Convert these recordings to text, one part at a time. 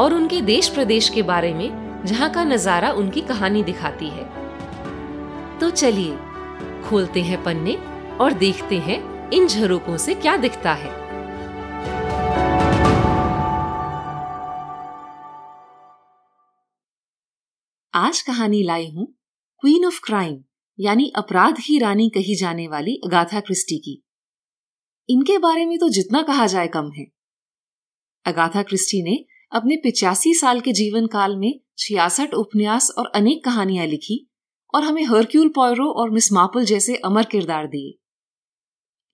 और उनके देश प्रदेश के बारे में, जहाँ का नज़ारा उनकी कहानी दिखाती है। तो चलिए, खोलते हैं पन्ने और देखते हैं इन झरोकों से क्या दिखता है। आज कहानी लाई हूँ क्वीन ऑफ़ क्राइम यानी अपराध की रानी कही जाने वाली अगाथा क्रिस्टी की। इनके बारे में तो जितना कहा जाए कम है। अगाथा क्रिस्टी ने अपने पिचासी साल के जीवन काल में छियासठ उपन्यास और अनेक कहानियाँ लिखी और हमें हरक्यूल पॉयरो और मिस मापल जैसे अमर किरदार दिए।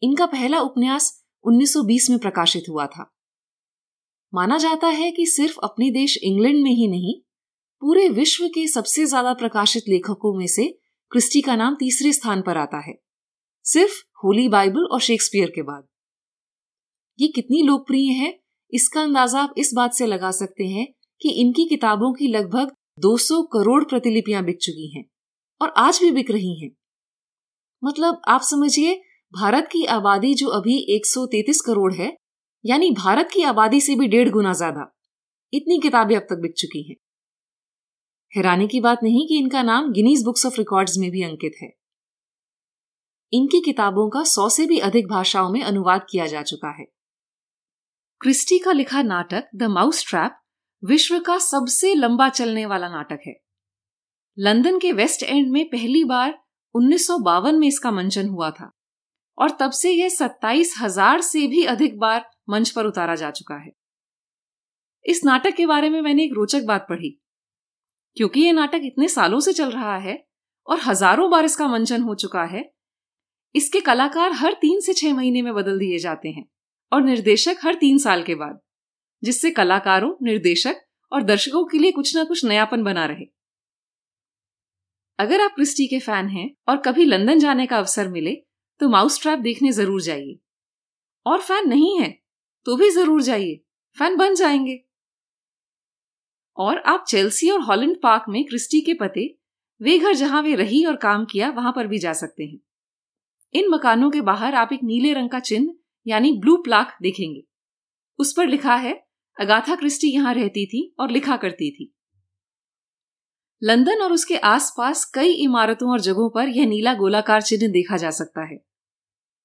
इनका पहला उपन्यास 1920 में प्रकाशित हुआ था। माना जाता है कि सिर्फ़ अपने देश इंग्लैंड में ही नहीं, पूरे विश्व के सबसे ज़्यादा प्रकाशित लेखकों में से क्रिस्टी का नाम तीसरे स्थान पर आता है, सिर्फ़ होली बाइबल और शेक्सपियर के बाद। ये कितनी लोकप्रिय है इसका अंदाज़ा आप इस बात से लगा सकते हैं कि इनकी किताबों की लगभग 200 करोड़ प्रतिलिपियाँ बिक चुकी हैं और आज भी बिक रही हैं। मतलब आप समझिए, भारत की आबादी जो अभी 133 करोड़ है, यानी भारत की आबादी से भी डेढ़ गुना ज़्यादा, इतनी किताबें अब तक बिक चुकी हैं। हैरानी की बात नहीं कि इनका नाम गिनीज बुक्स ऑफ़ रिकॉर्ड्स में भी अंकित है। इनकी किताबों का सौ से भी अधिक भाषाओं में अनुवाद किया जा चुका है। क्रिस्टी का लिखा नाटक, द माउस ट्रैप, विश्व का सबसे लंबा चलने वाला नाटक है। लंदन के वेस्ट एंड में पहली बार उन्नीस सौ बावन में इसका मंचन हुआ था, और तब से यह सत्ताईस हज़ार से भी अधिक बार मंच पर उतारा जा चुका है। इस नाटक के बारे में मैंने एक रोचक बात पढ़ी, क्योंकि यह नाटक इतने सालों से चल रहा है और हज़ारों बार इसका मंचन हो चुका है, इसके कलाकार हर तीन से छह महीने में बदल दिए जाते हैं। और निर्देशक हर तीन साल के बाद, जिससे कलाकारों, निर्देशक और दर्शकों के लिए कुछ ना कुछ नयापन बना रहे। अगर आप क्रिस्टी के फ़ैन हैं और कभी लंदन जाने का अवसर मिले तो माउस ट्रैप देखने ज़रूर जाइए। और फ़ैन नहीं है तो भी ज़रूर जाइए। फ़ैन बन जाएँगे। और आप चेल्सी और हॉलैंड पार्क में क्रिस्टी के पते, वे घर जहाँ वे रही और काम किया, वहाँ पर भी जा सकते हैं। इन मकानों के बाहर आप एक नीले रंग का चिन्ह यानी ब्लू प्लाक देखेंगे। उस पर लिखा है, अगाथा क्रिस्टी यहाँ रहती थी और लिखा करती थी। लंदन और उसके आसपास कई इमारतों और जगहों पर यह नीला गोलाकार चिन्ह देखा जा सकता है।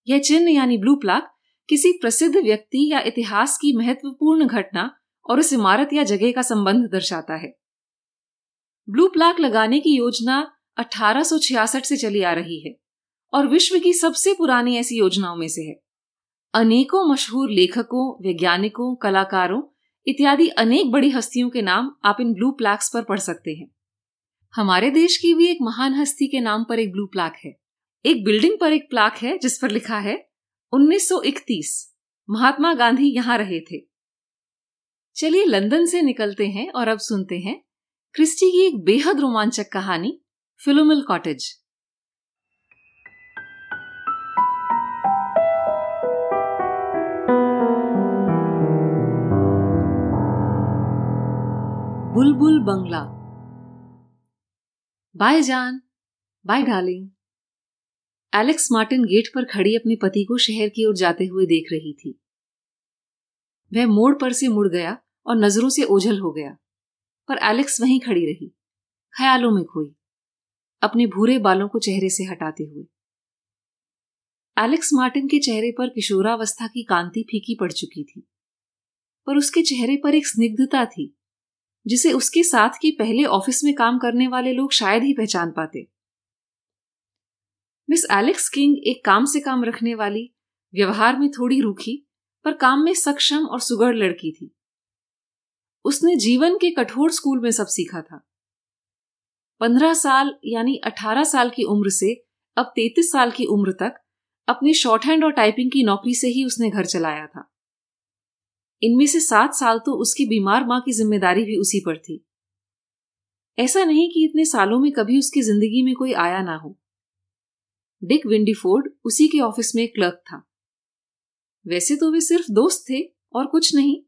यह चिन्ह यानी ब्लू प्लाक किसी प्रसिद्ध व्यक्ति या इतिहास की महत्वपूर्ण घटना और उस इमारत या जगह का संबंध दर्शाता है। ब्लू प्लाक लगाने की योजना 1866 से चली आ रही है और विश्व की सबसे पुरानी ऐसी योजनाओं में से है। अनेकों मशहूर लेखकों, वैज्ञानिकों, कलाकारों इत्यादि अनेक बड़ी हस्तियों के नाम आप इन ब्लू प्लैक्स पर पढ़ सकते हैं। हमारे देश की भी एक महान हस्ती के नाम पर एक ब्लू प्लाक है। एक बिल्डिंग पर एक प्लाक है जिस पर लिखा है 1931 महात्मा गांधी यहाँ रहे थे। चलिए लंदन से निकलते हैं और अब सुनते हैं क्रिस्टी की एक बेहद रोमांचक कहानी, फिलोमिल कॉटेज। बुलबुल बंगला। बाय जान, bye darling. Alex Martin gate पर खड़ी अपने पति को शहर की ओर जाते हुए देख रही थी। वह मोड़ पर से मुड़ गया और नज़रों से ओझल हो गया, पर एलेक्स वहीं खड़ी रही, ख्यालों में खोई, अपने भूरे बालों को चेहरे से हटाते हुए। एलेक्स मार्टिन के चेहरे पर किशोरावस्था की कांति फीकी पड़ चुकी थी, पर उसके चेहरे पर एक स्निग्धता थी जिसे उसके साथ के पहले ऑफ़िस में काम करने वाले लोग शायद ही पहचान पाते। मिस एलेक्स किंग एक काम से काम रखने वाली, व्यवहार में थोड़ी रूखी, पर काम में सक्षम और सुगढ़ लड़की थी। उसने जीवन के कठोर स्कूल में सब सीखा था। पंद्रह साल यानी अठारह साल की उम्र से अब तैतीस साल की उम्र तक अपने शॉर्ट हैंड और टाइपिंग की नौकरी से ही उसने घर चलाया था। इनमें से सात साल तो उसकी बीमार माँ की ज़िम्मेदारी भी उसी पर थी। ऐसा नहीं कि इतने सालों में कभी उसकी ज़िंदगी में कोई आया ना हो। डिक विंडीफोर्ड उसी के ऑफ़िस में क्लर्क था। वैसे तो वे सिर्फ़ दोस्त थे और कुछ नहीं,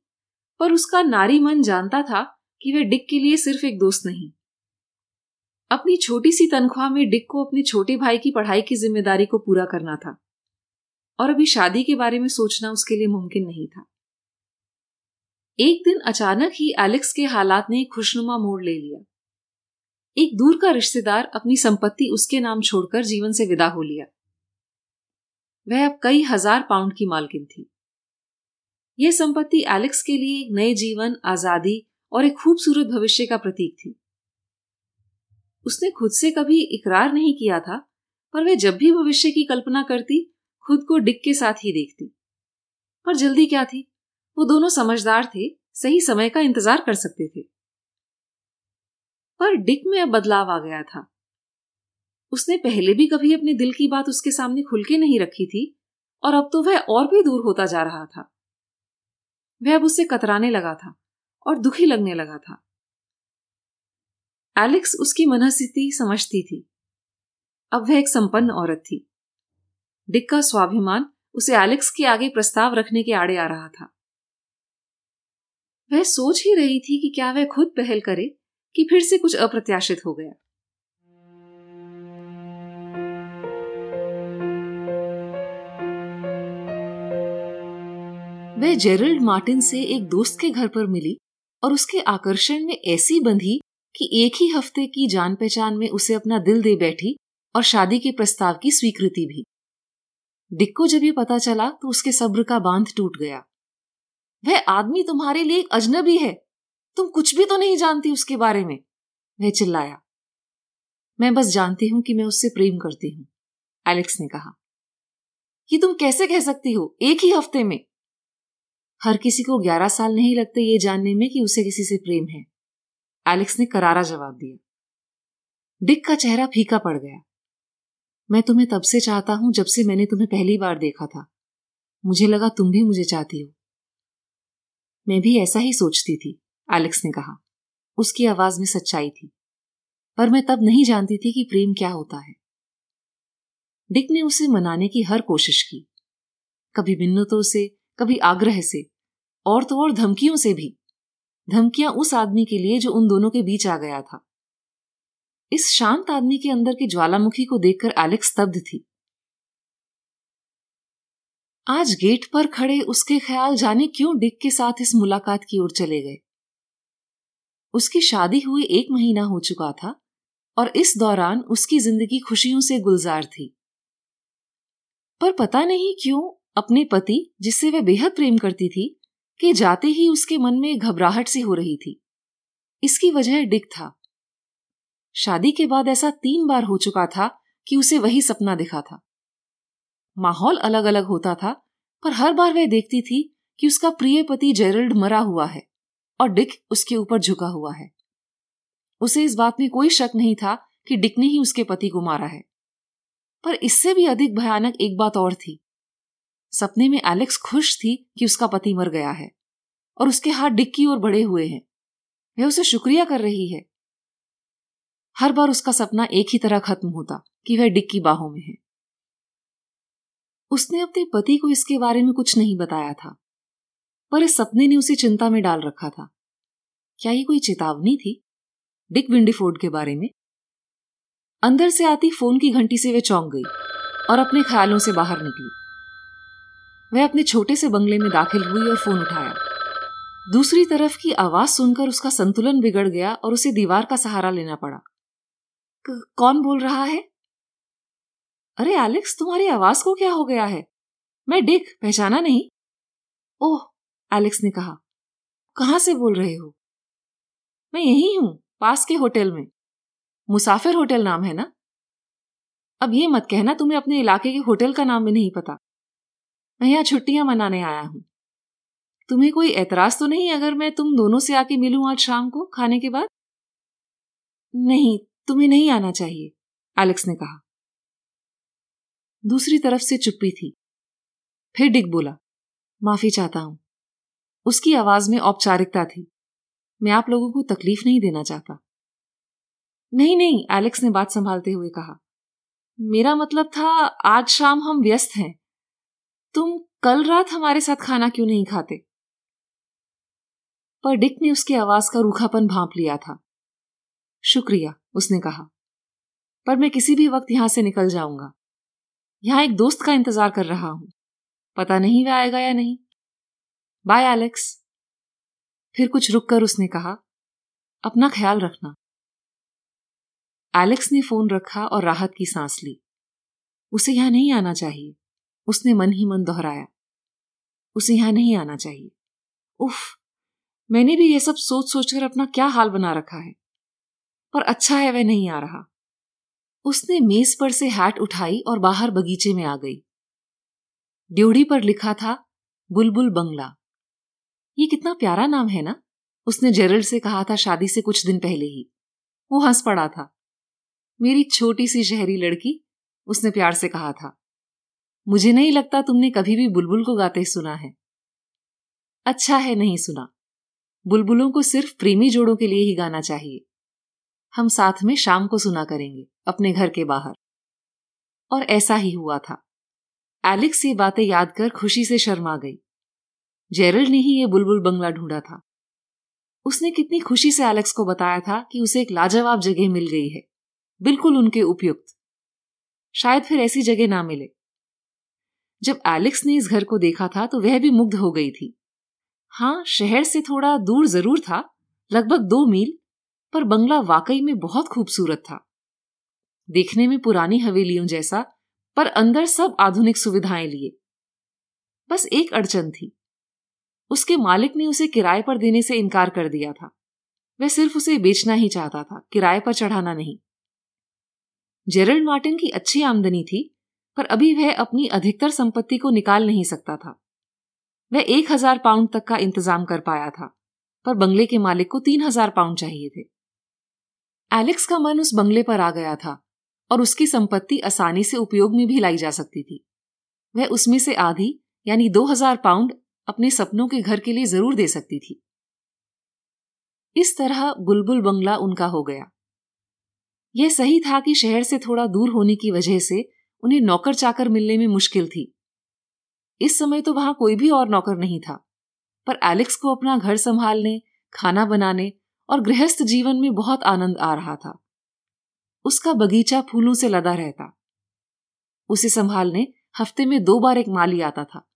पर उसका नारी मन जानता था कि वह डिक के लिए सिर्फ़ एक दोस्त नहीं। अपनी छोटी सी तनख्वाह में डिक को अपने छोटे भाई की पढ़ाई की ज़िम्मेदारी को पूरा करना था, और अभी शादी के बारे में सोचना उसके लिए मुमकिन नहीं था। एक दिन अचानक ही एलेक्स के हालात ने खुशनुमा मोड़ ले लिया। एक दूर का रिश्तेदार अपनी संपत्ति उसके नाम छोड़कर जीवन से विदा हो लिया। वह अब कई हज़ार पाउंड की मालकिन थी। यह संपत्ति एलेक्स के लिए एक नए जीवन, आज़ादी और एक खूबसूरत भविष्य का प्रतीक थी। उसने खुद से कभी इकरार नहीं किया था, पर वह जब भी भविष्य की कल्पना करती, खुद को डिक के साथ ही देखती। पर जल्दी क्या थी? वो दोनों समझदार थे, सही समय का इंतज़ार कर सकते थे। पर डिक में अब बदलाव आ गया था। उसने पहले भी कभी अपने दिल की बात उसके सामने खुल के नहीं रखी थी, और अब तो वह और भी दूर होता जा रहा था। वह अब उससे कतराने लगा था, और दुखी लगने लगा था। एलेक्स उसकी मनस्थिति समझती थी। अब वह एक संपन्न औरत थी। डिक का स्वाभिमान उसे एलेक्स के आगे प्रस्ताव रखने के आड़े आ रहा था। वह सोच ही रही थी कि क्या वह खुद पहल करे कि फिर से कुछ अप्रत्याशित हो गया। वह जेरल्ड मार्टिन से एक दोस्त के घर पर मिली और उसके आकर्षण में ऐसी बंधी कि एक ही हफ़्ते की जान पहचान में उसे अपना दिल दे बैठी और शादी के प्रस्ताव की स्वीकृति भी। डिक को जब ये पता चला तो उसके सब्र का बाँध टूट गया। वह आदमी तुम्हारे लिए एक अजनबी है। तुम कुछ भी तो नहीं जानती उसके बारे में। वह चिल्लाया। मैं बस जानती हूँ कि मैं उससे प्रेम करती हूँ, एलेक्स ने कहा। कि तुम कैसे कह सकती हो? एक ही हफ़्ते में। हर किसी को ग्यारह साल नहीं लगते ये जानने में कि उसे किसी से प्रेम है। एलेक्स ने करारा जवाब दिया। डिक का चेहरा फीका पड़ गया। मैं तुम्हें तब से चाहता हूँ जब से मैंने तुम्हें पहली बार देखा था। मुझे लगा तुम भी मुझे चाहती हो। मैं भी ऐसा ही सोचती थी, एलेक्स ने कहा। उसकी आवाज़ में सच्चाई थी। पर मैं तब नहीं जानती थी कि प्रेम क्या होता है। डिक ने उसे मनाने की हर कोशिश की। कभी मिन्नतों से, कभी आग्रह से, और तो और धमकियों से भी। धमकियाँ उस आदमी के लिए जो उन दोनों के बीच आ गया था। इस शांत आदमी के अंदर की ज्वालामुखी को देखकर एलेक्स स्तब्ध थी। आज गेट पर खड़े उसके ख्याल जाने क्यों डिक के साथ इस मुलाकात की ओर चले गए? उसकी शादी हुए एक महीना हो चुका था और इस दौरान उसकी ज़िंदगी खुशियों से गुलजार थी। पर पता नहीं क्यों अपने पति, जिससे वह बेहद प्रेम करती थी, कि जाते ही उसके मन में घबराहट सी हो रही थी। इसकी वजह डिक था। शादी के बाद ऐसा तीन बार हो चुका था कि उसे वही सपना दिखा था। माहौल अलग अलग होता था, पर हर बार वह देखती थी कि उसका प्रिय पति जेरल्ड मरा हुआ है और डिक उसके ऊपर झुका हुआ है। उसे इस बात में कोई शक नहीं था कि डिक ने ही उसके पति को मारा है। पर इससे भी अधिक भयानक एक बात और थी। सपने में एलेक्स खुश थी कि उसका पति मर गया है और उसके हाथ डिक की ओर बढ़े हुए हैं। वह उसे शुक्रिया कर रही है। हर बार उसका सपना एक ही तरह खत्म होता कि वह डिक की बाहों में है। उसने अपने पति को इसके बारे में कुछ नहीं बताया था, पर इस सपने ने उसे चिंता में डाल रखा था। क्या ये कोई चेतावनी थी, डिक विंडीफोर्ड के बारे में? अंदर से आती फ़ोन की घंटी से वे चौंक गई और अपने ख्यालों से बाहर निकली। वह अपने छोटे से बंगले में दाखिल हुई और फ़ोन उठाया। दूसरी तरफ़ की आवाज़ सुनकर उसका संतुलन बिगड़ गया और उसे दीवार का सहारा लेना पड़ा। कौन बोल रहा है? अरे एलेक्स, तुम्हारी आवाज़ को क्या हो गया है? मैं डिक पहचाना नहीं। ओह, एलेक्स ने कहा, कहाँ से बोल रहे हो? मैं यही हूँ, पास के होटल में। मुसाफिर होटल नाम है ना? अब ये मत कहना, तुम्हें अपने इलाके के होटल का नाम भी नहीं पता। मैं यहाँ छुट्टियाँ मनाने आया हूँ। तुम्हें कोई एतराज़ तो नहीं अगर मैं तुम दोनों से आके मिलूं आज शाम को, खाने के बाद? नहीं, तुम्हें नहीं आना चाहिए, एलेक्स ने कहा। दूसरी तरफ़ से चुप्पी थी। फिर डिक बोला, माफ़ी चाहता हूँ। उसकी आवाज़ में औपचारिकता थी। मैं आप लोगों को तकलीफ़ नहीं देना चाहता। नहीं नहीं, एलेक्स ने बात संभालते हुए कहा। मेरा मतलब था, आज शाम हम व्यस्त हैं। तुम कल रात हमारे साथ खाना क्यों नहीं खाते? पर डिक ने उसकी आवाज़ का रूखापन भांप लिया था। शुक्रिया, उसने कहा। पर मैं किसी भी वक्त यहाँ से निकल जाऊँगा। यहाँ एक दोस्त का इंतज़ार कर रहा हूँ। पता नहीं वह आएगा या नहीं। बाय एलेक्स फिर कुछ रुक कर उसने कहा, अपना ख्याल रखना। एलेक्स ने फ़ोन रखा और राहत की सांस ली। उसे यहाँ नहीं आना चाहिए। उसने मन ही मन दोहराया। उसे यहाँ नहीं आना चाहिए। उफ, मैंने भी यह सब सोच सोचकर अपना क्या हाल बना रखा है? पर अच्छा है वह नहीं आ रहा। उसने मेज पर से हैट उठाई और बाहर बगीचे में आ गई। ड्योढ़ी पर लिखा था, बुलबुल बंगला। ये कितना प्यारा नाम है ना? उसने जेरल्ड से कहा था शादी से कुछ दिन पहले ही। वो हंस पड़ा था। मेरी छोटी सी शहरी लड़की, उसने प्यार से कहा था। मुझे नहीं लगता तुमने कभी भी बुलबुल को गाते सुना है। अच्छा है नहीं सुना। बुलबुलों को सिर्फ़ प्रेमी जोड़ों के लिए ही गाना चाहिए। हम साथ में शाम को सुना करेंगे। अपने घर के बाहर। और ऐसा ही हुआ था। एलेक्स ये बातें याद कर खुशी से शर्मा गई। जेरल्ड ने ही ये बुलबुल बंगला ढूंढा था। उसने कितनी खुशी से एलेक्स को बताया था कि उसे एक लाजवाब जगह मिल गई है। बिल्कुल उनके उपयुक्त। शायद फिर ऐसी जगह ना मिले। जब एलेक्स ने इस घर को देखा था तो वह भी मुग्ध हो गई थी। हाँ शहर से थोड़ा दूर ज़रूर था, लगभग दो मील, पर बंगला वाकई में बहुत खूबसूरत था। देखने में पुरानी हवेलियों जैसा, पर अंदर सब आधुनिक सुविधाएँ लिए। बस एक अड़चन थी। उसके मालिक ने उसे किराए पर देने से इनकार कर दिया था। वह सिर्फ़ उसे बेचना ही चाहता था, किराए पर चढ़ाना नहीं। जेरल्ड मार्टिन की अच्छी आमदनी थी, पर अभी वह अपनी अधिकतर संपत्ति को निकाल नहीं सकता था। वह एक हज़ार पाउंड तक का इंतज़ाम कर पाया था, पर बंगले के मालिक को तीन हज़ार पाउंड चाहिए थे। एलेक्स का मन उस बंगले पर आ गया था। और उसकी संपत्ति आसानी से उपयोग में भी लाई जा सकती थी। वह उसमें से आधी, यानी दो हज़ार पाउंड, अपने सपनों के घर के लिए ज़रूर दे सकती थी। इस तरह बुलबुल बंगला उनका हो गया। यह सही था कि शहर से थोड़ा दूर होने की वजह से उन्हें नौकर चाकर मिलने में मुश्किल थी। इस समय तो वहाँ कोई भी और नौकर नहीं था, पर एलेक्स को अपना घर संभालने, खाना बनाने और गृहस्थ जीवन में बहुत आनंद आ रहा था। उसका बगीचा फूलों से लदा रहता। उसे संभालने हफ़्ते में दो बार एक माली आता था।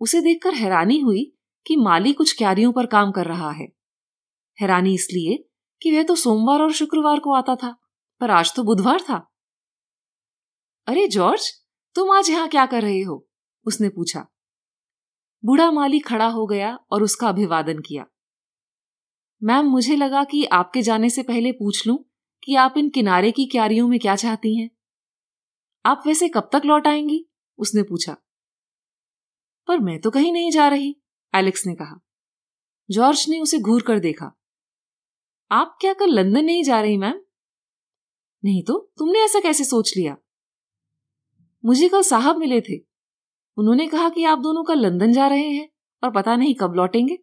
उसे देखकर हैरानी हुई कि माली कुछ क्यारियों पर काम कर रहा है। हैरानी इसलिए कि वह तो सोमवार और शुक्रवार को आता था, पर आज तो बुधवार था। अरे जॉर्ज, तुम आज यहाँ क्या कर रहे हो? उसने पूछा। बूढ़ा माली खड़ा हो गया और उसका अभिवादन किया। मैम, मुझे लगा कि आपके जाने से पहले पूछ लूँ कि आप इन किनारे की क्यारियों में क्या चाहती हैं? आप वैसे कब तक लौट आएँगी? उसने पूछा। पर मैं तो कहीं नहीं जा रही, एलेक्स ने कहा। जॉर्ज ने उसे घूर कर देखा। आप क्या कल लंदन नहीं जा रही, मैम? नहीं तो तुमने ऐसा कैसे सोच लिया? मुझे कल साहब मिले थे। उन्होंने कहा कि आप दोनों कल लंदन जा रहे हैं और पता नहीं कब लौटेंगे।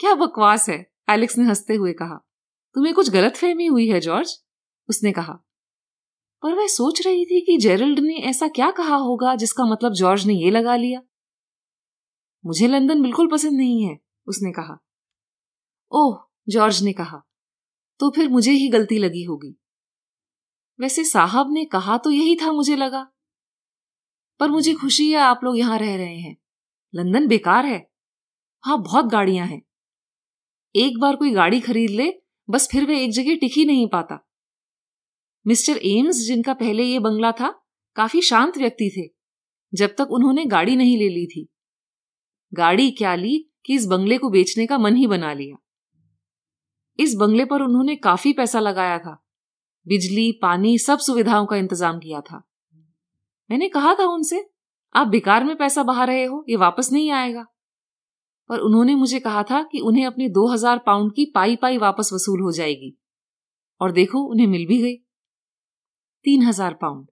क्या बकवास है, एलेक्स ने हँसते हुए कहा। तुम्हें कुछ गलत फहमी हुई है, जॉर्ज? उसने कहा। पर वह सोच रही थी कि जेरल्ड ने ऐसा क्या कहा होगा जिसका मतलब जॉर्ज ने यह लगा लिया। मुझे लंदन बिल्कुल पसंद नहीं है, उसने कहा। ओह, जॉर्ज ने कहा तो फिर मुझे ही गलती लगी होगी। वैसे साहब ने कहा तो यही था मुझे लगा। पर मुझे खुशी है आप लोग यहाँ रह रहे हैं। लंदन बेकार है। हाँ बहुत गाड़ियाँ हैं। एक बार कोई गाड़ी खरीद ले बस फिर वह एक जगह टिक ही नहीं पाता। मिस्टर एम्स, जिनका पहले ये बंगला था, काफ़ी शांत व्यक्ति थे, जब तक उन्होंने गाड़ी नहीं ले ली थी। गाड़ी क्या ली कि इस बंगले को बेचने का मन ही बना लिया। इस बंगले पर उन्होंने काफ़ी पैसा लगाया था। बिजली, पानी, सब सुविधाओं का इंतज़ाम किया था। मैंने कहा था उनसे, आप बेकार में पैसा बहा रहे हो, ये वापस नहीं आएगा। पर उन्होंने मुझे कहा था कि उन्हें अपने दो हज़ार पाउंड की पाई पाई वापस वसूल हो जाएगी। और देखो, उन्हें मिल भी गई। तीन हज़ार पाउंड,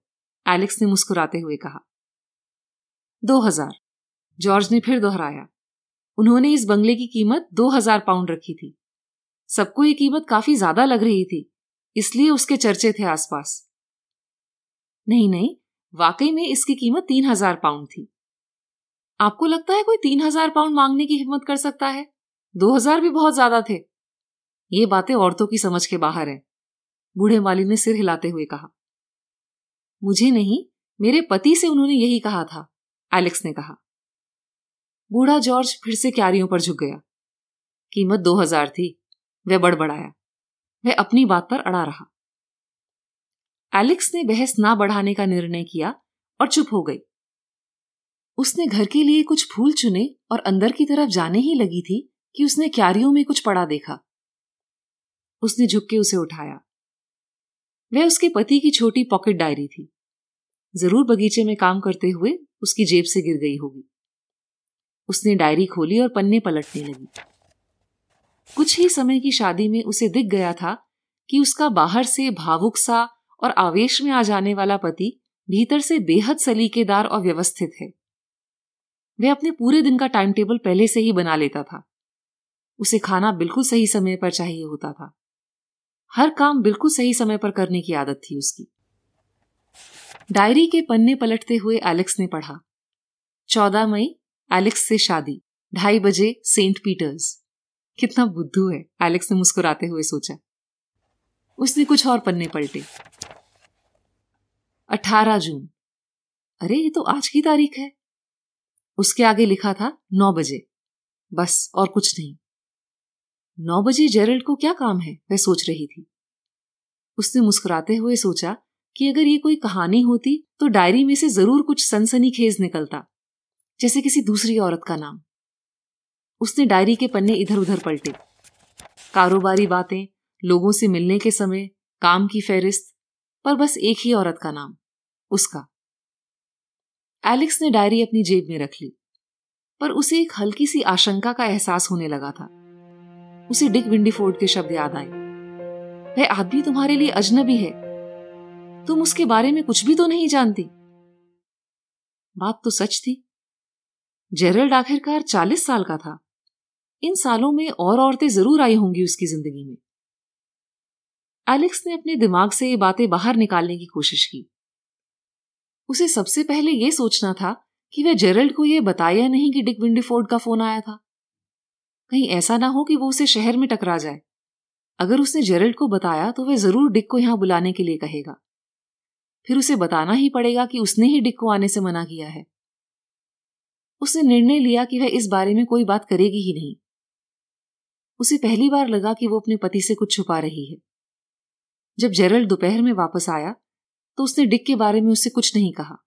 एलेक्स ने मुस्कुराते हुए कहा। दो हज़ार, जॉर्ज ने फिर दोहराया। उन्होंने इस बंगले की कीमत दो हज़ार पाउंड रखी थी। सबको ये कीमत काफ़ी ज़्यादा लग रही थी, इसलिए उसके चर्चे थे आसपास। नहीं नहीं, वाकई में इसकी कीमत तीन हज़ार पाउंड थी। आपको लगता है कोई तीन हज़ार पाउंड मांगने की हिम्मत कर सकता है? दो हज़ार भी बहुत ज़्यादा थे। ये बातें औरतों की समझ के बाहर है, बूढ़े माली ने सिर हिलाते हुए कहा। मुझे नहीं, मेरे पति से उन्होंने यही कहा था, एलेक्स ने कहा। बूढ़ा जॉर्ज फिर से क्यारियों पर झुक गया। कीमत दो हज़ार थी, वह बड़बड़ाया। वह अपनी बात पर अड़ा रहा। एलेक्स ने बहस ना बढ़ाने का निर्णय किया और चुप हो गई। उसने घर के लिए कुछ फूल चुने और अंदर की तरफ़ जाने ही लगी थी कि उसने क्यारियों में कुछ पड़ा देखा। उसने झुक के उसे उठाया। वह उसके पति की छोटी पॉकेट डायरी थी। ज़रूर बगीचे में काम करते हुए उसकी जेब से गिर गई होगी। उसने डायरी खोली और पन्ने पलटने लगी। कुछ ही समय की शादी में उसे दिख गया था कि उसका बाहर से भावुक सा और आवेश में आ जाने वाला पति भीतर से बेहद सलीकेदार और व्यवस्थित है। वह अपने पूरे दिन का टाइम टेबल पहले से ही बना लेता था। उसे खाना बिल्कुल सही समय पर चाहिए होता था। हर काम बिल्कुल सही समय पर करने की आदत थी उसकी। डायरी के पन्ने पलटते हुए एलेक्स ने पढ़ा। चौदह मई, एलेक्स से शादी, ढाई बजे सेंट पीटर्स। कितना बुद्धू है, एलेक्स ने मुस्कुराते हुए सोचा। उसने कुछ और पन्ने पलटे। अठारह जून। अरे, ये तो आज की तारीख है। उसके आगे लिखा था, नौ बजे। बस, और कुछ नहीं। नौ बजे जेरल्ड को क्या काम है? वह सोच रही थी। उसने मुस्कुराते हुए सोचा कि अगर ये कोई कहानी होती तो डायरी में से ज़रूर कुछ सनसनी खेज निकलता, जैसे किसी दूसरी औरत का नाम। उसने डायरी के पन्ने इधर उधर पलटे। कारोबारी बातें, लोगों से मिलने के समय, काम की फेरिस्त पर बस एक ही औरत का नाम, उसका। एलेक्स ने डायरी अपनी जेब में रख ली, पर उसे एक हल्की सी आशंका का एहसास होने लगा था। उसे डिक विंडीफोर्ड के शब्द याद आए। वह आदमी तुम्हारे लिए अजनबी है। तुम उसके बारे में कुछ भी तो नहीं जानती? बात तो सच थी। जेरल्ड आखिरकार चालीस साल का था। इन सालों में और औरतें ज़रूर आई होंगी उसकी ज़िंदगी में। एलेक्स ने अपने दिमाग से ये बातें बाहर निकालने की कोशिश की। उसे सबसे पहले यह सोचना था कि वह जेरल्ड को यह बताया नहीं कि डिक विंडीफोर्ड का फ़ोन आया था। कहीं ऐसा ना हो कि वो उसे शहर में टकरा जाए। अगर उसने जेरल्ड को बताया तो वह ज़रूर डिक को यहाँ बुलाने के लिए कहेगा। फिर उसे बताना ही पड़ेगा कि उसने ही डिक को आने से मना किया है। उसने निर्णय लिया कि वह इस बारे में कोई बात करेगी ही नहीं। उसे पहली बार लगा कि वो अपने पति से कुछ छुपा रही है। जब जेरल्ड दोपहर में वापस आया तो उसने डिक के बारे में उससे कुछ नहीं कहा।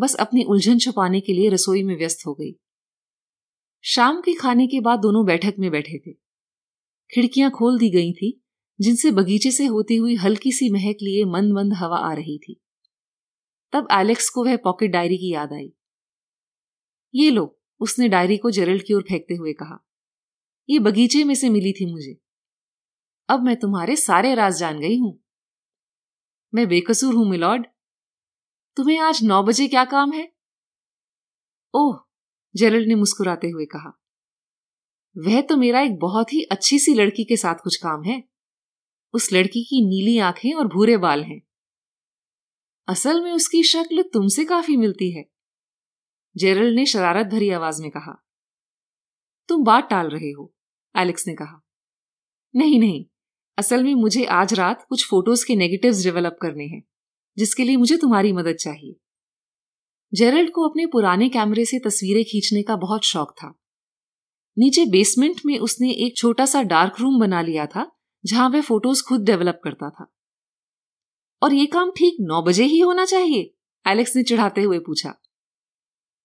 बस अपनी उलझन छुपाने के लिए रसोई में व्यस्त हो गई। शाम के खाने के बाद दोनों बैठक में बैठे थे। खिड़कियाँ खोल दी गई थी, जिनसे बगीचे से होती हुई हल्की सी महक लिए मंद मंद हवा आ रही थी। तब एलेक्स को वह पॉकेट डायरी की याद आई। ये लो, उसने डायरी को जेरल्ड की ओर फेंकते हुए कहा। ये बगीचे में से मिली थी मुझे। अब मैं तुम्हारे सारे राज जान गई हूँ। मैं बेकसूर हूँ, मिलॉर्ड। तुम्हें आज नौ बजे क्या काम है? ओह, जेरल्ड ने मुस्कुराते हुए कहा। वह तो मेरा एक बहुत ही अच्छी सी लड़की के साथ कुछ काम है। उस लड़की की नीली आँखें और भूरे बाल हैं। असल में उसकी शक्ल तुमसे काफ़ी मिलती है। जेरल ने शरारत भरी आवाज़ में कहा। तुम बात टाल रहे हो, एलेक्स ने कहा। नहीं नहीं असल में मुझे आज रात कुछ फ़ोटोज़ के नेगेटिव्स डेवलप करने हैं, जिसके लिए मुझे तुम्हारी मदद चाहिए। जेरल्ड को अपने पुराने कैमरे से तस्वीरें खींचने का बहुत शौक था। नीचे बेसमेंट में उसने एक छोटा सा डार्क रूम बना लिया था, जहाँ वह फ़ोटोज़ खुद डेवलप करता था। और ये काम ठीक नौ बजे ही होना चाहिए एलेक्स ने चढ़ाते हुए पूछा।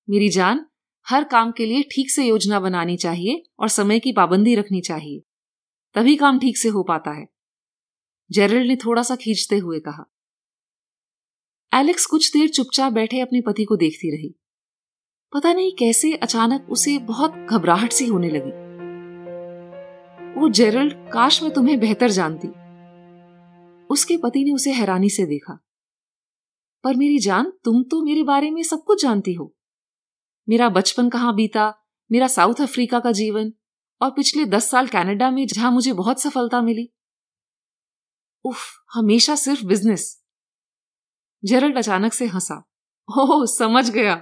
मेरी जान, हर काम के लिए ठीक से योजना बनानी चाहिए और समय की पाबंदी रखनी चाहिए। तभी काम ठीक से हो पाता है। जेरल्ड ने थोड़ा सा खींचते हुए कहा। एलेक्स कुछ देर चुपचाप बैठे अपने पति को देखती रही। पता नहीं कैसे अचानक उसे बहुत घबराहट सी होने लगी। वो जेरल्ड काश मैं तुम्हें बेहतर जानती। उसके पति ने उसे हैरानी से देखा। पर मेरी जान, तुम तो मेरे बारे में सब कुछ जानती हो। मेरा बचपन कहाँ बीता, मेरा साउथ अफ्रीका का जीवन और पिछले दस साल कनाडा में जहाँ मुझे बहुत सफलता मिली। उफ, हमेशा सिर्फ़ बिज़नेस जेरल्ड अचानक से हंसा। ओह, समझ गया।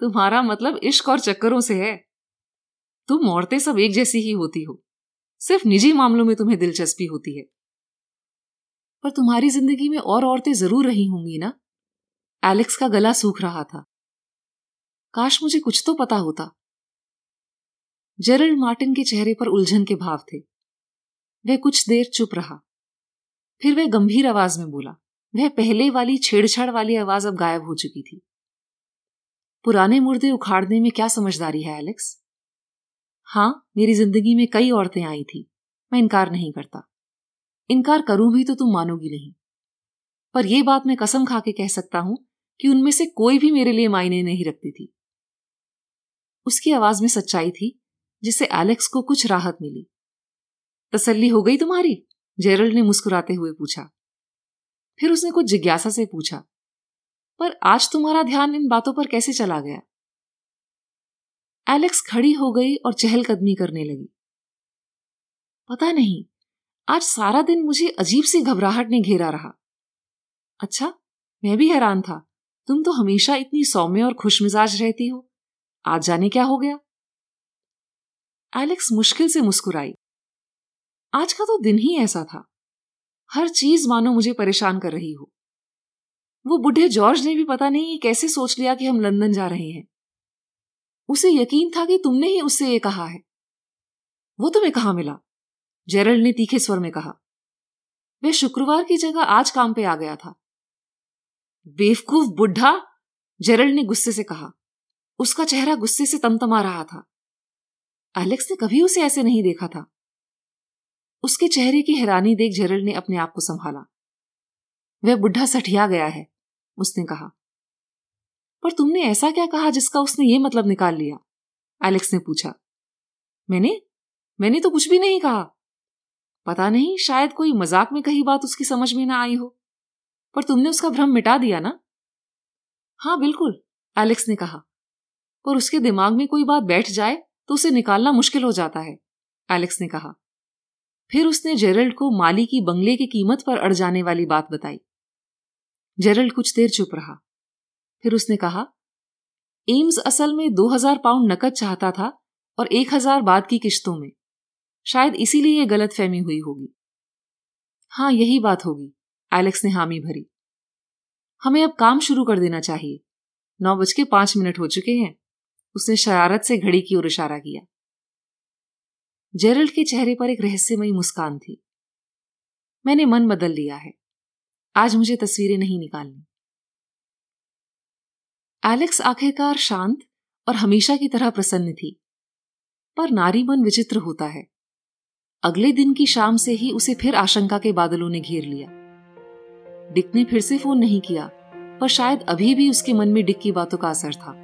तुम्हारा मतलब इश्क और चक्करों से है। तुम औरतें सब एक जैसी ही होती हो। सिर्फ़ निजी मामलों में तुम्हें दिलचस्पी होती है। पर तुम्हारी ज़िंदगी में और औरतें ज़रूर रही होंगी ना? एलेक्स का गला सूख रहा था। काश मुझे कुछ तो पता होता। जेरल्ड मार्टिन के चेहरे पर उलझन के भाव थे। वह कुछ देर चुप रहा। फिर वह गंभीर आवाज़ में बोला, वह पहले वाली छेड़छाड़ वाली आवाज़ अब गायब हो चुकी थी। पुराने मुर्दे उखाड़ने में क्या समझदारी है, एलेक्स? हाँ मेरी ज़िंदगी में कई औरतें आई थी। मैं इनकार नहीं करता। इनकार करूँ भी तो तुम मानोगी नहीं। पर यह बात मैं कसम खा के कह सकता हूँ कि उनमें से कोई भी मेरे लिए मायने नहीं रखती थी। उसकी आवाज़ में सच्चाई थी जिससे एलेक्स को कुछ राहत मिली। तसल्ली हो गई तुम्हारी? जेरल्ड ने मुस्कुराते हुए पूछा। फिर उसने कुछ जिज्ञासा से पूछा, पर आज तुम्हारा ध्यान इन बातों पर कैसे चला गया? एलेक्स खड़ी हो गई और चहलकदमी करने लगी। पता नहीं, आज सारा दिन मुझे अजीब सी घबराहट ने घेरा रहा। अच्छा मैं भी हैरान था। तुम तो हमेशा इतनी सौम्य और खुशमिजाज रहती हो। आज जाने क्या हो गया? एलेक्स मुश्किल से मुस्कुराई। आज का तो दिन ही ऐसा था। हर चीज़ मानो मुझे परेशान कर रही हो। वो बुढ़े जॉर्ज ने भी पता नहीं कैसे सोच लिया कि हम लंदन जा रहे हैं। उसे यकीन था कि तुमने ही उससे ये कहा है। वो तुम्हें कहा मिला? जेरल्ड ने तीखे स्वर में कहा। वह शुक्रवार की जगह आज काम पे आ गया था। बेवकूफ़ बुढ़ा! जेरल्ड ने गुस्से से कहा। उसका चेहरा गुस्से से तमतमा रहा था। एलेक्स ने कभी उसे ऐसे नहीं देखा था। उसके चेहरे की हैरानी देख जेरल्ड ने अपने आप को संभाला। वह बुढ़ा सठिया गया है, उसने कहा। पर तुमने ऐसा क्या कहा जिसका उसने ये मतलब निकाल लिया? एलेक्स ने पूछा। मैंने? मैंने तो कुछ भी नहीं कहा। पता नहीं, शायद कोई मज़ाक में कही बात उसकी समझ में ना आई हो। पर तुमने उसका भ्रम मिटा दिया ना? हाँ बिल्कुल, एलेक्स ने कहा। पर उसके दिमाग में कोई बात बैठ जाए? तो उसे निकालना मुश्किल हो जाता है, एलेक्स ने कहा। फिर उसने जेरल्ड को माली की बंगले की कीमत पर अड़ जाने वाली बात बताई। जेरल्ड कुछ देर चुप रहा। फिर उसने कहा, एम्स असल में दो हज़ार पाउंड नकद चाहता था और एक हज़ार बाद की किश्तों में। शायद इसीलिए यह गलत फहमी हुई होगी। हाँ यही बात होगी, एलेक्स ने हामी भरी। हमें अब काम शुरू कर देना चाहिए। नौ बज के पाँच मिनट हो चुके हैं। उसने शरारत से घड़ी की ओर इशारा किया। जेरल्ड के चेहरे पर एक रहस्यमयी मुस्कान थी। मैंने मन बदल लिया है। आज मुझे तस्वीरें नहीं निकालनी। एलेक्स आखिरकार शांत और हमेशा की तरह प्रसन्न थी, पर नारी मन विचित्र होता है। अगले दिन की शाम से ही उसे फिर आशंका के बादलों ने घेर लिया। डिक ने फिर से फ़ोन नहीं किया, पर शायद अभी भी उसके मन में डिक की बातों का असर था।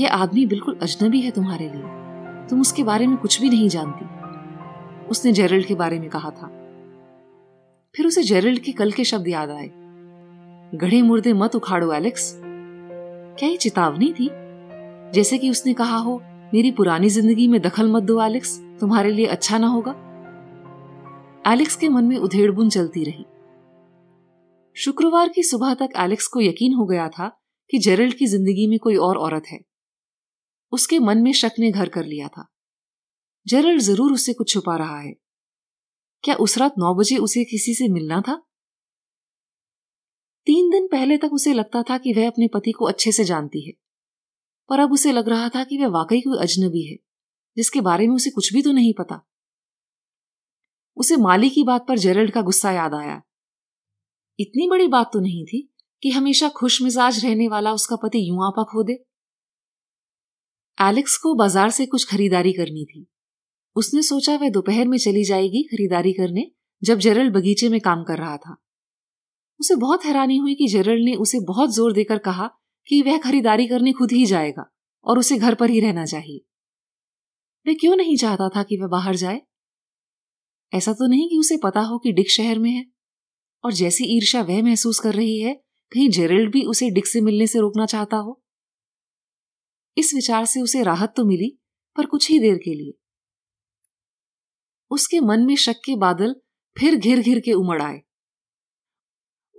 यह आदमी बिल्कुल अजनबी है तुम्हारे लिए। तुम उसके बारे में कुछ भी नहीं जानती। उसने जेरल्ड के बारे में कहा था। फिर उसे जेरल्ड के कल के शब्द याद आए। गढ़े मुर्दे मत उखाड़ो, एलेक्स। क्या ये चेतावनी थी? जैसे कि उसने कहा हो, मेरी पुरानी ज़िंदगी में दखल मत दो, एलेक्स। तुम्हारे लिए अच्छा ना होगा। एलेक्स के मन में उधेड़बुन चलती रही। शुक्रवार की सुबह तक एलेक्स को यकीन हो गया था कि जेरल्ड की ज़िंदगी में कोई और औरत है। उसके मन में शक ने घर कर लिया था। जेरल्ड ज़रूर उससे कुछ छुपा रहा है। क्या उस रात नौ बजे उसे किसी से मिलना था? तीन दिन पहले तक उसे लगता था कि वह अपने पति को अच्छे से जानती है। पर अब उसे लग रहा था कि वह वाकई कोई अजनबी है, जिसके बारे में उसे कुछ भी तो नहीं पता। उसे माली की बात पर जेरल्ड का गुस्सा याद आया। इतनी बड़ी बात तो नहीं थी कि हमेशा खुश मिजाज रहने वाला उसका पति यूँ आपा खो दे। एलेक्स को बाज़ार से कुछ खरीदारी करनी थी। उसने सोचा वह दोपहर में चली जाएगी खरीदारी करने, जब जेरल बगीचे में काम कर रहा था। उसे बहुत हैरानी हुई कि जेरल ने उसे बहुत ज़ोर देकर कहा कि वह खरीदारी करने खुद ही जाएगा और उसे घर पर ही रहना चाहिए। वह क्यों नहीं चाहता था कि वह बाहर जाए? ऐसा तो नहीं कि उसे पता हो कि डिक शहर में है। और जैसी ईर्षा वह महसूस कर रही है, कहीं जेरल्ड भी उसे डिक से मिलने से रोकना चाहता हो। इस विचार से उसे राहत तो मिली, पर कुछ ही देर के लिए। उसके मन में शक के बादल फिर घिर घिर के उमड़ आए।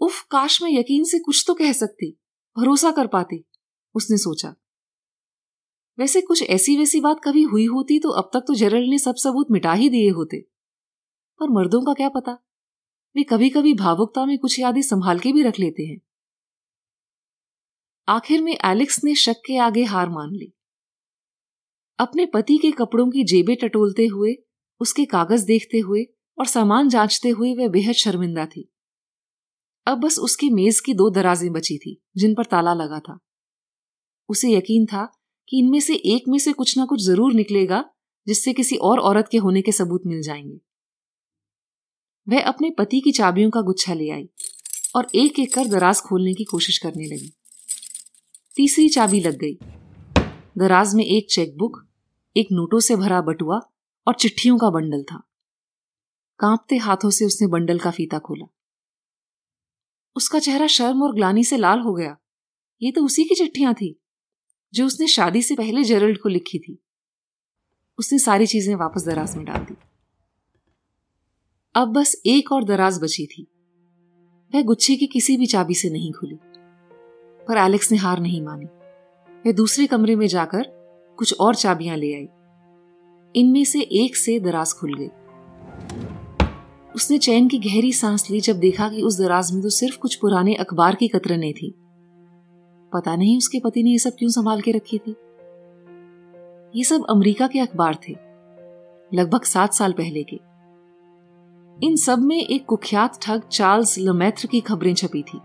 उफ, काश मैं यकीन से कुछ तो कह सकती, भरोसा कर पाती, उसने सोचा। वैसे कुछ ऐसी वैसी बात कभी हुई होती तो अब तक तो जेरल ने सब सबूत मिटा ही दिए होते। पर मर्दों का क्या पता? वे कभी कभी भावुकता में कुछ यादें संभाल के भी रख लेते हैं। आखिर में एलेक्स ने शक के आगे हार मान ली। अपने पति के कपड़ों की जेबें टटोलते हुए, उसके कागज़ देखते हुए और सामान जांचते हुए वह बेहद शर्मिंदा थी। अब बस उसकी मेज की दो दराजें बची थी, जिन पर ताला लगा था। उसे यकीन था कि इनमें से एक में से कुछ ना कुछ ज़रूर निकलेगा, जिससे किसी और औरत के होने के सबूत मिल जाएँगे। वह अपने पति की चाबियों का गुच्छा ले आई और एक एक कर दराज खोलने की कोशिश करने लगी। तीसरी चाबी लग गई। दराज में एक चेकबुक, एक नोटों से भरा बटुआ और चिट्ठियों का बंडल था। कांपते हाथों से उसने बंडल का फीता खोला। उसका चेहरा शर्म और ग्लानी से लाल हो गया। ये तो उसी की चिट्ठियाँ थी, जो उसने शादी से पहले जेरल्ड को लिखी थी। उसने सारी चीज़ें वापस दराज में डाल दी। अब बस एक और दराज बची थी। वह गुच्छे की किसी भी चाबी से नहीं खुली। पर एलेक्स ने हार नहीं मानी। वह दूसरे कमरे में जाकर कुछ और चाबियाँ ले आई। इनमें से एक से दराज खुल गई। उसने चैन की गहरी सांस ली जब देखा कि उस दराज में तो सिर्फ़ कुछ पुराने अखबार की कतरने थी। पता नहीं उसके पति ने ये सब क्यों संभाल के रखी थी। ये सब अमेरिका के अखबार थे, लगभग सात साल पहले के। इन सब में एक कुख्यात ठग चार्ल्स लमैत्र की खबरें छपी थी।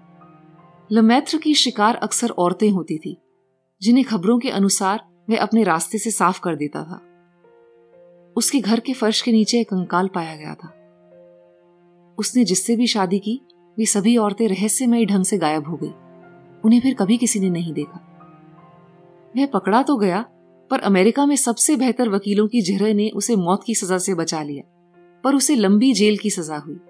लमैत्र की शिकार अक्सर औरतें होती थी, जिन्हें खबरों के अनुसार वह अपने रास्ते से साफ़ कर देता था। उसके घर के फर्श के नीचे एक कंकाल पाया गया था। उसने जिससे भी शादी की, वे सभी औरतें रहस्यमय ढंग से गायब हो गई। उन्हें फिर कभी किसी ने नहीं देखा। वह पकड़ा तो गया, पर अमेरिका में सबसे बेहतर वकीलों की जहर ने उसे मौत की सजा से बचा लिया, पर उसे लंबी जेल की सजा हुई।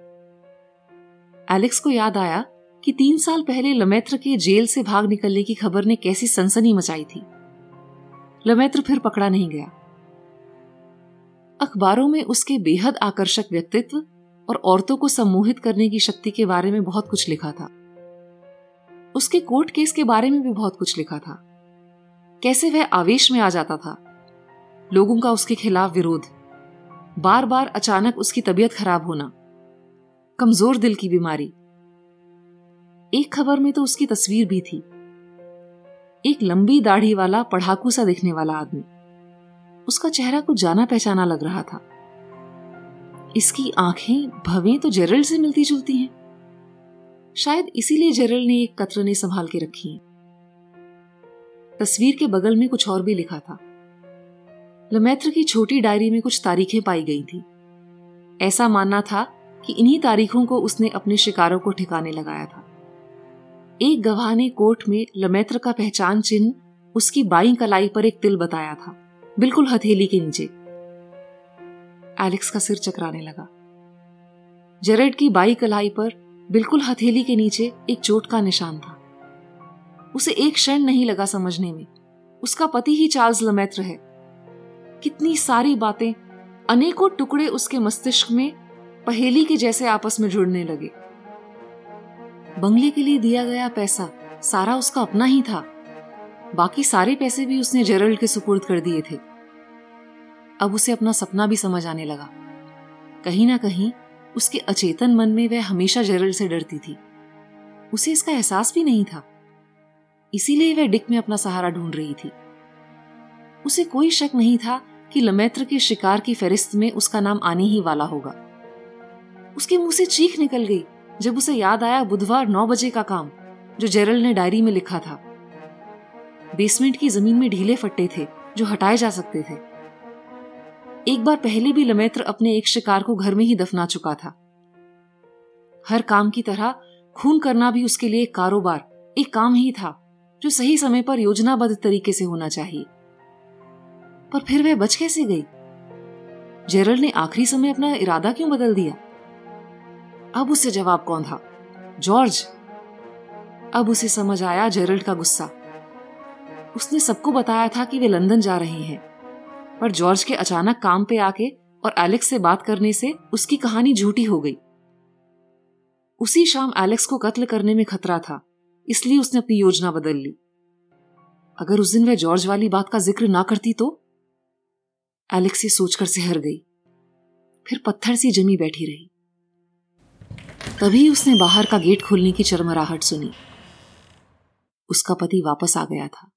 एलेक्स को याद आया कि तीन साल पहले लमेत्र के जेल से भाग निकलने की खबर ने कैसी सनसनी मचाई थी। लमेत्र फिर पकड़ा नहीं गया। अखबारों में उसके बेहद आकर्षक व्यक्तित्व और औरतों को सम्मोहित करने की शक्ति के बारे में बहुत कुछ लिखा था। उसके कोर्ट केस के बारे में भी बहुत कुछ लिखा था। कैसे वह आवेश में आ जाता था। लोगों का उसके खिलाफ विरोध। बार बार अचानक उसकी तबीयत खराब होना। कमज़ोर दिल की बीमारी। एक खबर में तो उसकी तस्वीर भी थी। एक लंबी दाढ़ी वाला पढ़ाकू सा दिखने वाला आदमी। उसका चेहरा कुछ जाना पहचाना लग रहा था। इसकी आँखें भवें तो जेरल से मिलती जुलती हैं। शायद इसीलिए जेरल ने एक कतरने संभाल के रखी है। तस्वीर के बगल में कुछ और भी लिखा था। लमैत्र की छोटी डायरी में कुछ तारीखें पाई गई थी। ऐसा मानना था कि इन्हीं तारीखों को उसने अपने शिकारों को ठिकाने लगाया था। एक गवाह ने कोर्ट में लमेत्र का पहचान चिन्ह उसकी बाई कलाई पर एक तिल बताया था। बिल्कुल हथेली के नीचे। एलेक्स का सिर चकराने लगा। जेरेड की बाई कलाई पर बिल्कुल हथेली के नीचे एक चोट का निशान था। उसे एक क्षण नहीं लगा समझने में। उसका पति ही चार्ल्स लमेत्र है। कितनी सारी बातें, अनेकों टुकड़े उसके मस्तिष्क में पहेली के जैसे आपस में जुड़ने लगे। बंगले के लिए दिया गया पैसा सारा उसका अपना ही था। बाकी सारे पैसे भी उसने जेरल्ड के सुपुर्द कर दिए थे। अब उसे अपना सपना भी समझ आने लगा। कहीं ना कहीं उसके अचेतन मन में वह हमेशा जेरल्ड से डरती थी। उसे इसका एहसास भी नहीं था। इसीलिए वह डिक में अपना सहारा ढूंढ रही थी। उसे कोई शक नहीं था कि लमैत्र के शिकार की फेरिस्त में उसका नाम आने ही वाला होगा। उसके मुँह से चीख निकल गई। जब उसे याद आया बुधवार नौ बजे का काम, जो जेरल ने डायरी में लिखा था। बेसमेंट की ज़मीन में ढीले फट्टे थे, जो हटाए जा सकते थे। एक बार पहले भी लमेत्र अपने एक शिकार को घर में ही दफना चुका था। हर काम की तरह खून करना भी उसके लिए एक कारोबार, एक काम ही था, जो सही समय पर योजनाबद्ध तरीके से होना चाहिए। पर फिर वह बच कैसे गई? जेरल ने आखिरी समय अपना इरादा क्यों बदल दिया? अब उसे जवाब कौन था? जॉर्ज। अब उसे समझ आया जेरल्ड का गुस्सा। उसने सबको बताया था कि वे लंदन जा रहे हैं। पर जॉर्ज के अचानक काम पे आके और एलेक्स से बात करने से उसकी कहानी झूठी हो गई। उसी शाम एलेक्स को कत्ल करने में खतरा था, इसलिए उसने अपनी योजना बदल ली। अगर उस दिन वह जॉर्ज वाली बात का ज़िक्र ना करती तो? एलेक्स ये सोचकर सिहर गई। फिर पत्थर सी जमी बैठी रही। तभी उसने बाहर का गेट खोलने की चरमराहट सुनी। उसका पति वापस आ गया था।